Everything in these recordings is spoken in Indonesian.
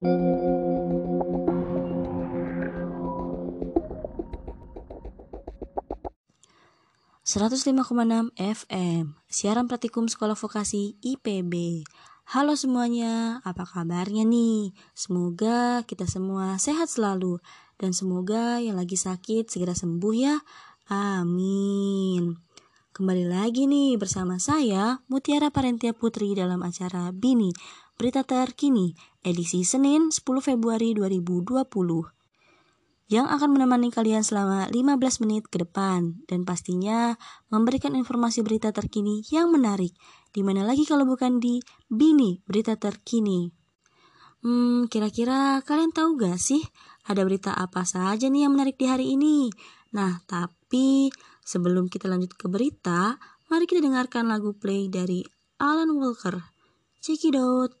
105,6 FM Siaran Praktikum Sekolah Vokasi IPB Halo semuanya, apa kabarnya nih? Semoga kita semua sehat selalu Dan semoga yang lagi sakit segera sembuh ya. Amin. Kembali lagi nih bersama saya Mutiara Parentia Putri dalam acara Bini Berita terkini edisi Senin 10 Februari 2020 yang akan menemani kalian selama 15 menit ke depan dan pastinya memberikan informasi berita terkini yang menarik. Di mana lagi kalau bukan di Bini Berita Terkini. Hmm, kira-kira kalian tahu gak sih ada berita apa saja nih yang menarik di hari ini? Nah, tapi sebelum kita lanjut ke berita, mari kita dengarkan lagu play dari Alan Walker. Cekidot.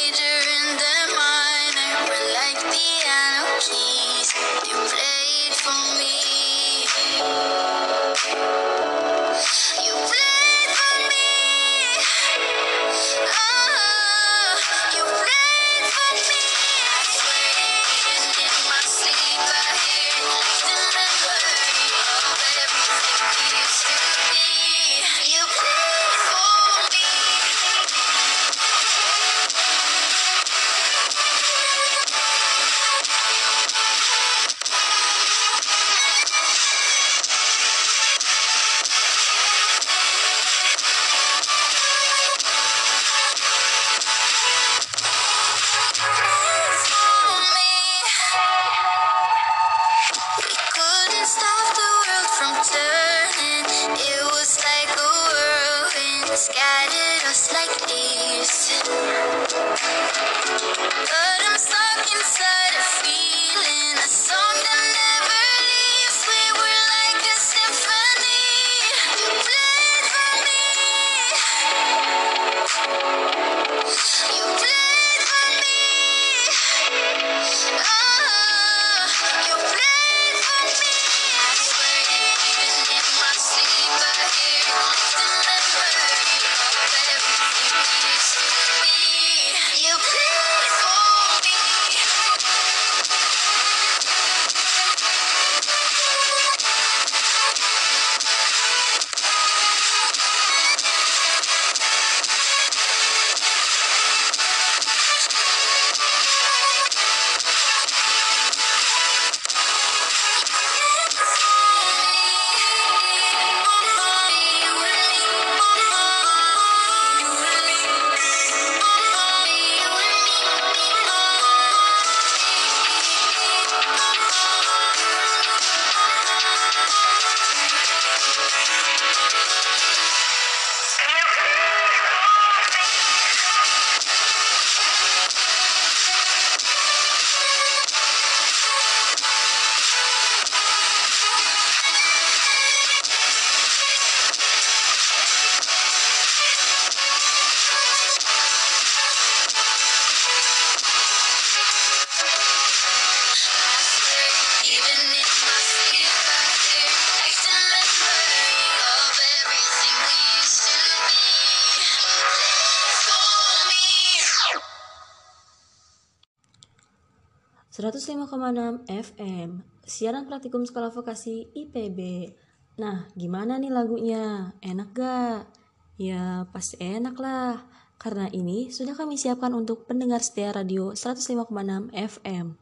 ...105,6 FM... ...siaran praktikum sekolah vokasi IPB... ...nah gimana nih lagunya? Enak gak? Ya pasti enak lah... ...karena ini sudah kami siapkan untuk pendengar setia radio 105,6 FM...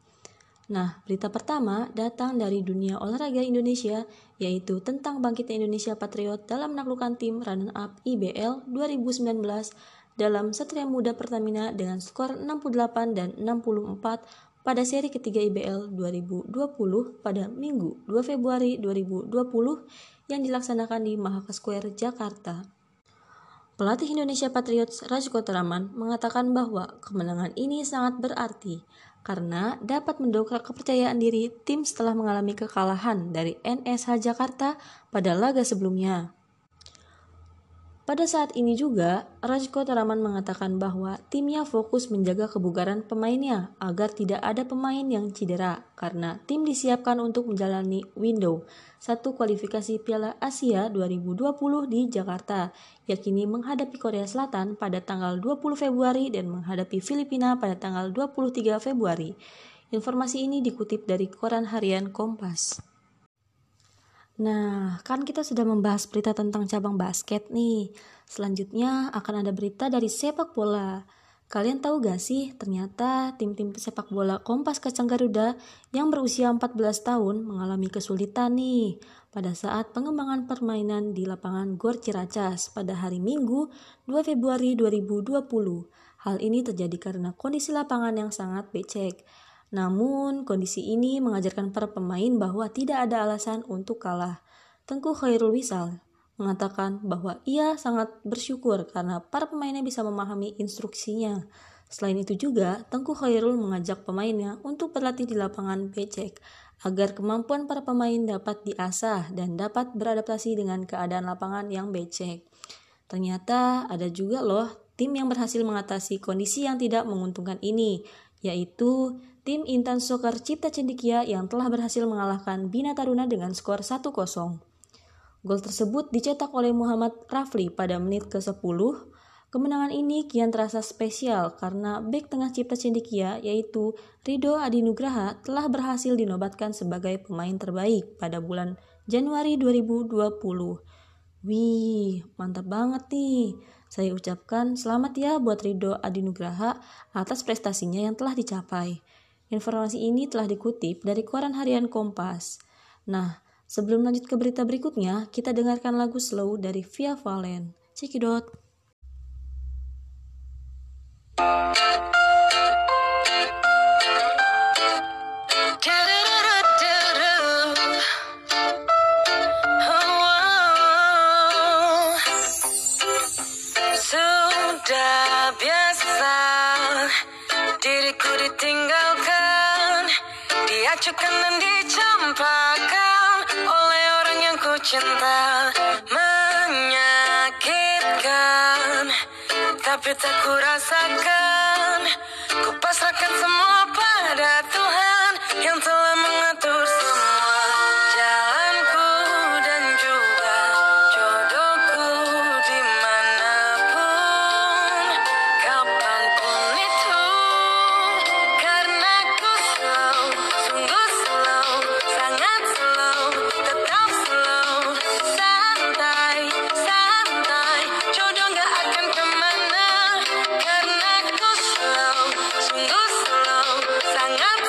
Nah, berita pertama datang dari dunia olahraga Indonesia, yaitu tentang bangkitnya Indonesia Patriot dalam menaklukkan tim runner-up IBL 2019 dalam Satria Muda Pertamina dengan skor 68 dan 64 pada seri ketiga IBL 2020 pada Minggu 2 Februari 2020 yang dilaksanakan di Mahaka Square, Jakarta. Pelatih Indonesia Patriots Rajko Teraman mengatakan bahwa kemenangan ini sangat berarti karena dapat mendongkrak kepercayaan diri tim setelah mengalami kekalahan dari NSH Jakarta pada laga sebelumnya. Pada saat ini juga, Rajko Taraman mengatakan bahwa timnya fokus menjaga kebugaran pemainnya agar tidak ada pemain yang cedera karena tim disiapkan untuk menjalani window satu kualifikasi Piala Asia 2020 di Jakarta, yakini menghadapi Korea Selatan pada tanggal 20 Februari dan menghadapi Filipina pada tanggal 23 Februari. Informasi ini dikutip dari koran harian Kompas. Nah, kan kita sudah membahas berita tentang cabang basket nih. Selanjutnya akan ada berita dari sepak bola. Kalian tahu gak sih, ternyata tim-tim sepak bola Kompas Kacang Garuda yang berusia 14 tahun mengalami kesulitan nih pada saat pengembangan permainan di lapangan Gor Ciracas pada hari Minggu 2 Februari 2020. Hal ini terjadi karena kondisi lapangan yang sangat becek. Namun, kondisi ini mengajarkan para pemain bahwa tidak ada alasan untuk kalah. Tengku Khairul Wisal mengatakan bahwa ia sangat bersyukur karena para pemainnya bisa memahami instruksinya. Selain itu juga, Tengku Khairul mengajak pemainnya untuk berlatih di lapangan becek agar kemampuan para pemain dapat diasah dan dapat beradaptasi dengan keadaan lapangan yang becek. Ternyata ada juga loh tim yang berhasil mengatasi kondisi yang tidak menguntungkan ini, yaitu tim Intan Soccer Cipta Cendikia yang telah berhasil mengalahkan Bina Taruna dengan skor 1-0. Gol tersebut dicetak oleh Muhammad Rafli pada menit ke-10. Kemenangan ini kian terasa spesial karena bek tengah Cipta Cendikia yaitu Rido Adinugraha telah berhasil dinobatkan sebagai pemain terbaik pada bulan Januari 2020. Wih, mantap banget nih. Saya ucapkan selamat ya buat Rido Adinugraha atas prestasinya yang telah dicapai. Informasi ini telah dikutip dari koran harian Kompas. Nah, sebelum lanjut ke berita berikutnya, kita dengarkan lagu slow dari Via Valen. Cekidot. Sudah Diacukan dan dicampakkan oleh orang yang ku cinta Menyakitkan Tapi tak ku rasakan Ku pasrahkan semua pada Tuhan Yang telah Sangat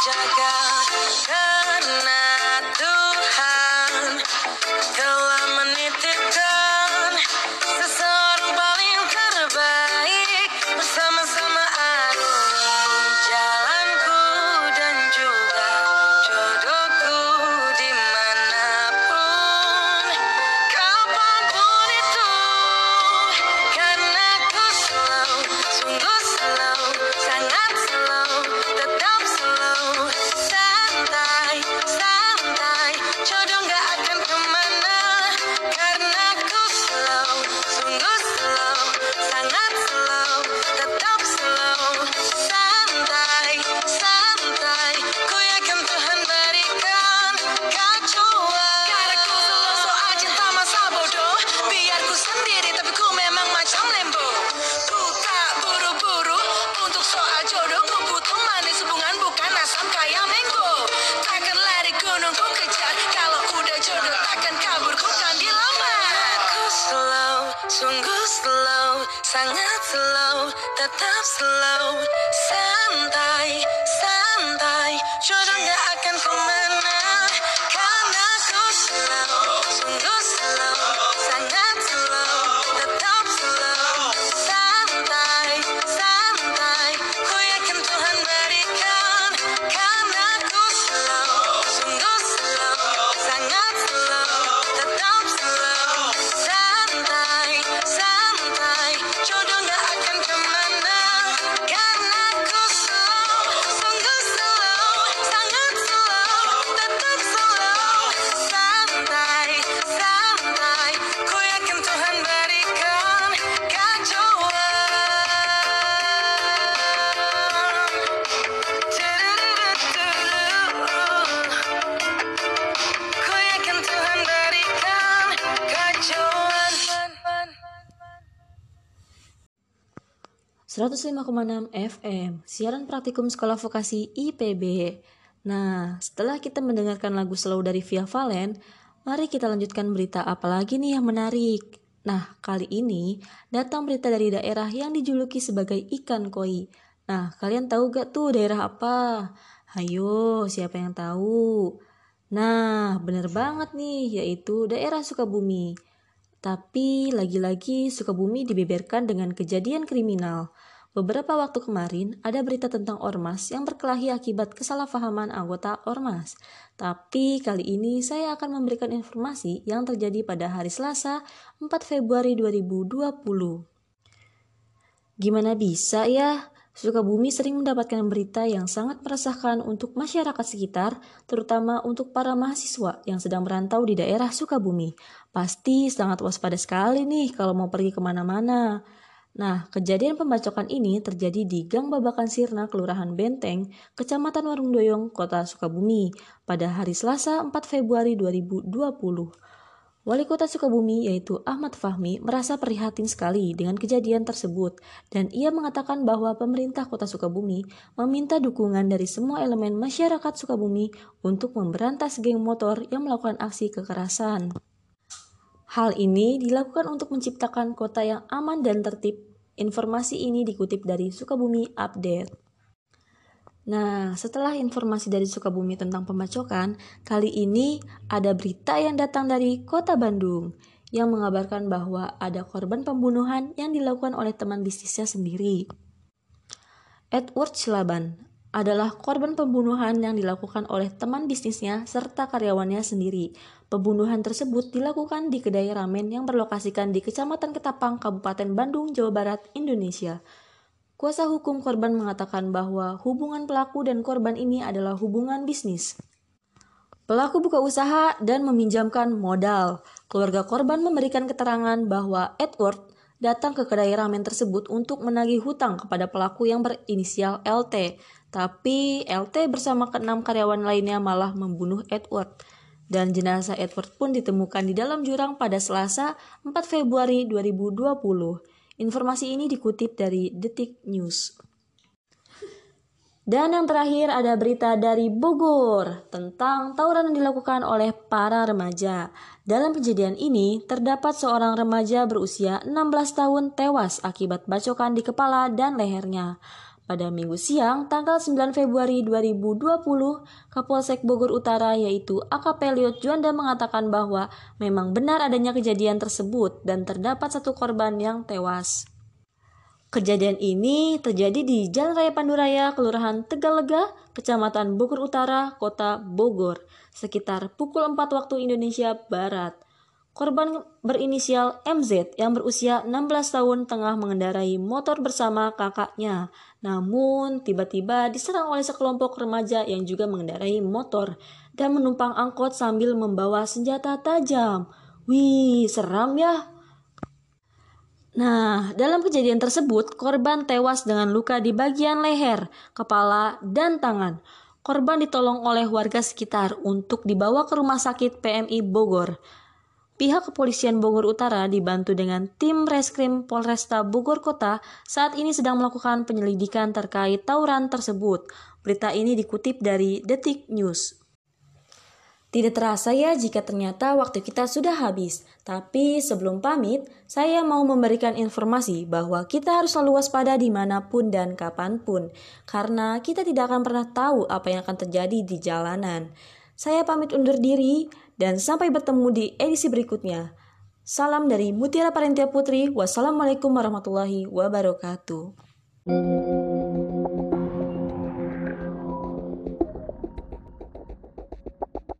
jaga Karena tetap slow. Santai, santai. Jodoh gak akan kemana 105,6 FM, siaran praktikum sekolah vokasi IPB. Nah, setelah kita mendengarkan lagu slow dari Via Valen, mari kita lanjutkan berita apa lagi nih yang menarik. Nah, kali ini datang berita dari daerah yang dijuluki sebagai ikan koi. Nah, kalian tahu gak tuh daerah apa? Hayo, siapa yang tahu? Nah, bener banget nih, yaitu daerah Sukabumi. Tapi lagi-lagi Sukabumi dibeberkan dengan kejadian kriminal. Beberapa waktu kemarin ada berita tentang Ormas yang berkelahi akibat kesalahpahaman anggota Ormas. Tapi kali ini saya akan memberikan informasi yang terjadi pada hari Selasa 4 Februari 2020. Gimana bisa ya? Sukabumi sering mendapatkan berita yang sangat meresahkan untuk masyarakat sekitar, terutama untuk para mahasiswa yang sedang merantau di daerah Sukabumi. Pasti sangat waspada sekali nih kalau mau pergi ke mana-mana. Nah, kejadian pembacokan ini terjadi di Gang Babakan Sirna, Kelurahan Benteng, Kecamatan Warungdoyong, Kota Sukabumi, pada hari Selasa 4 Februari 2020. Wali Kota Sukabumi yaitu Ahmad Fahmi merasa prihatin sekali dengan kejadian tersebut dan ia mengatakan bahwa pemerintah Kota Sukabumi meminta dukungan dari semua elemen masyarakat Sukabumi untuk memberantas geng motor yang melakukan aksi kekerasan. Hal ini dilakukan untuk menciptakan kota yang aman dan tertib. Informasi ini dikutip dari Sukabumi Update. Nah, setelah informasi dari Sukabumi tentang pembacokan, kali ini ada berita yang datang dari Kota Bandung yang mengabarkan bahwa ada korban pembunuhan yang dilakukan oleh teman bisnisnya sendiri. Edward Silaban adalah korban pembunuhan yang dilakukan oleh teman bisnisnya serta karyawannya sendiri. Pembunuhan tersebut dilakukan di kedai ramen yang berlokasikan di Kecamatan Ketapang, Kabupaten Bandung, Jawa Barat, Indonesia. Kuasa hukum korban mengatakan bahwa hubungan pelaku dan korban ini adalah hubungan bisnis. Pelaku buka usaha dan meminjamkan modal. Keluarga korban memberikan keterangan bahwa Edward datang ke kedai ramen tersebut untuk menagih hutang kepada pelaku yang berinisial LT. Tapi LT bersama keenam karyawan lainnya malah membunuh Edward. Dan jenazah Edward pun ditemukan di dalam jurang pada Selasa 4 Februari 2020. Informasi ini dikutip dari Detik News. Dan yang terakhir ada berita dari Bogor tentang tawuran yang dilakukan oleh para remaja. Dalam kejadian ini, terdapat seorang remaja berusia 16 tahun tewas akibat bacokan di kepala dan lehernya. Pada minggu siang, tanggal 9 Februari 2020, Kapolsek Bogor Utara yaitu AKP Liot Juanda mengatakan bahwa memang benar adanya kejadian tersebut dan terdapat satu korban yang tewas. Kejadian ini terjadi di Jalan Raya Panduraya, Kelurahan Tegalega, Kecamatan Bogor Utara, Kota Bogor, sekitar pukul 4 waktu Indonesia Barat. Korban berinisial MZ yang berusia 16 tahun tengah mengendarai motor bersama kakaknya. Namun, tiba-tiba diserang oleh sekelompok remaja yang juga mengendarai motor dan menumpang angkot sambil membawa senjata tajam. Wih, seram ya. Nah, dalam kejadian tersebut, korban tewas dengan luka di bagian leher, kepala, dan tangan. Korban ditolong oleh warga sekitar untuk dibawa ke rumah sakit PMI Bogor. Pihak kepolisian Bogor Utara dibantu dengan tim reskrim Polresta Bogor Kota saat ini sedang melakukan penyelidikan terkait tawuran tersebut. Berita ini dikutip dari Detik News. Tidak terasa ya jika ternyata waktu kita sudah habis. Tapi sebelum pamit, saya mau memberikan informasi bahwa kita harus selalu waspada di mana pun dan kapan pun. Karena kita tidak akan pernah tahu apa yang akan terjadi di jalanan. Saya pamit undur diri dan sampai bertemu di edisi berikutnya. Salam dari Mutiara Parentia Putri. Wassalamualaikum warahmatullahi wabarakatuh.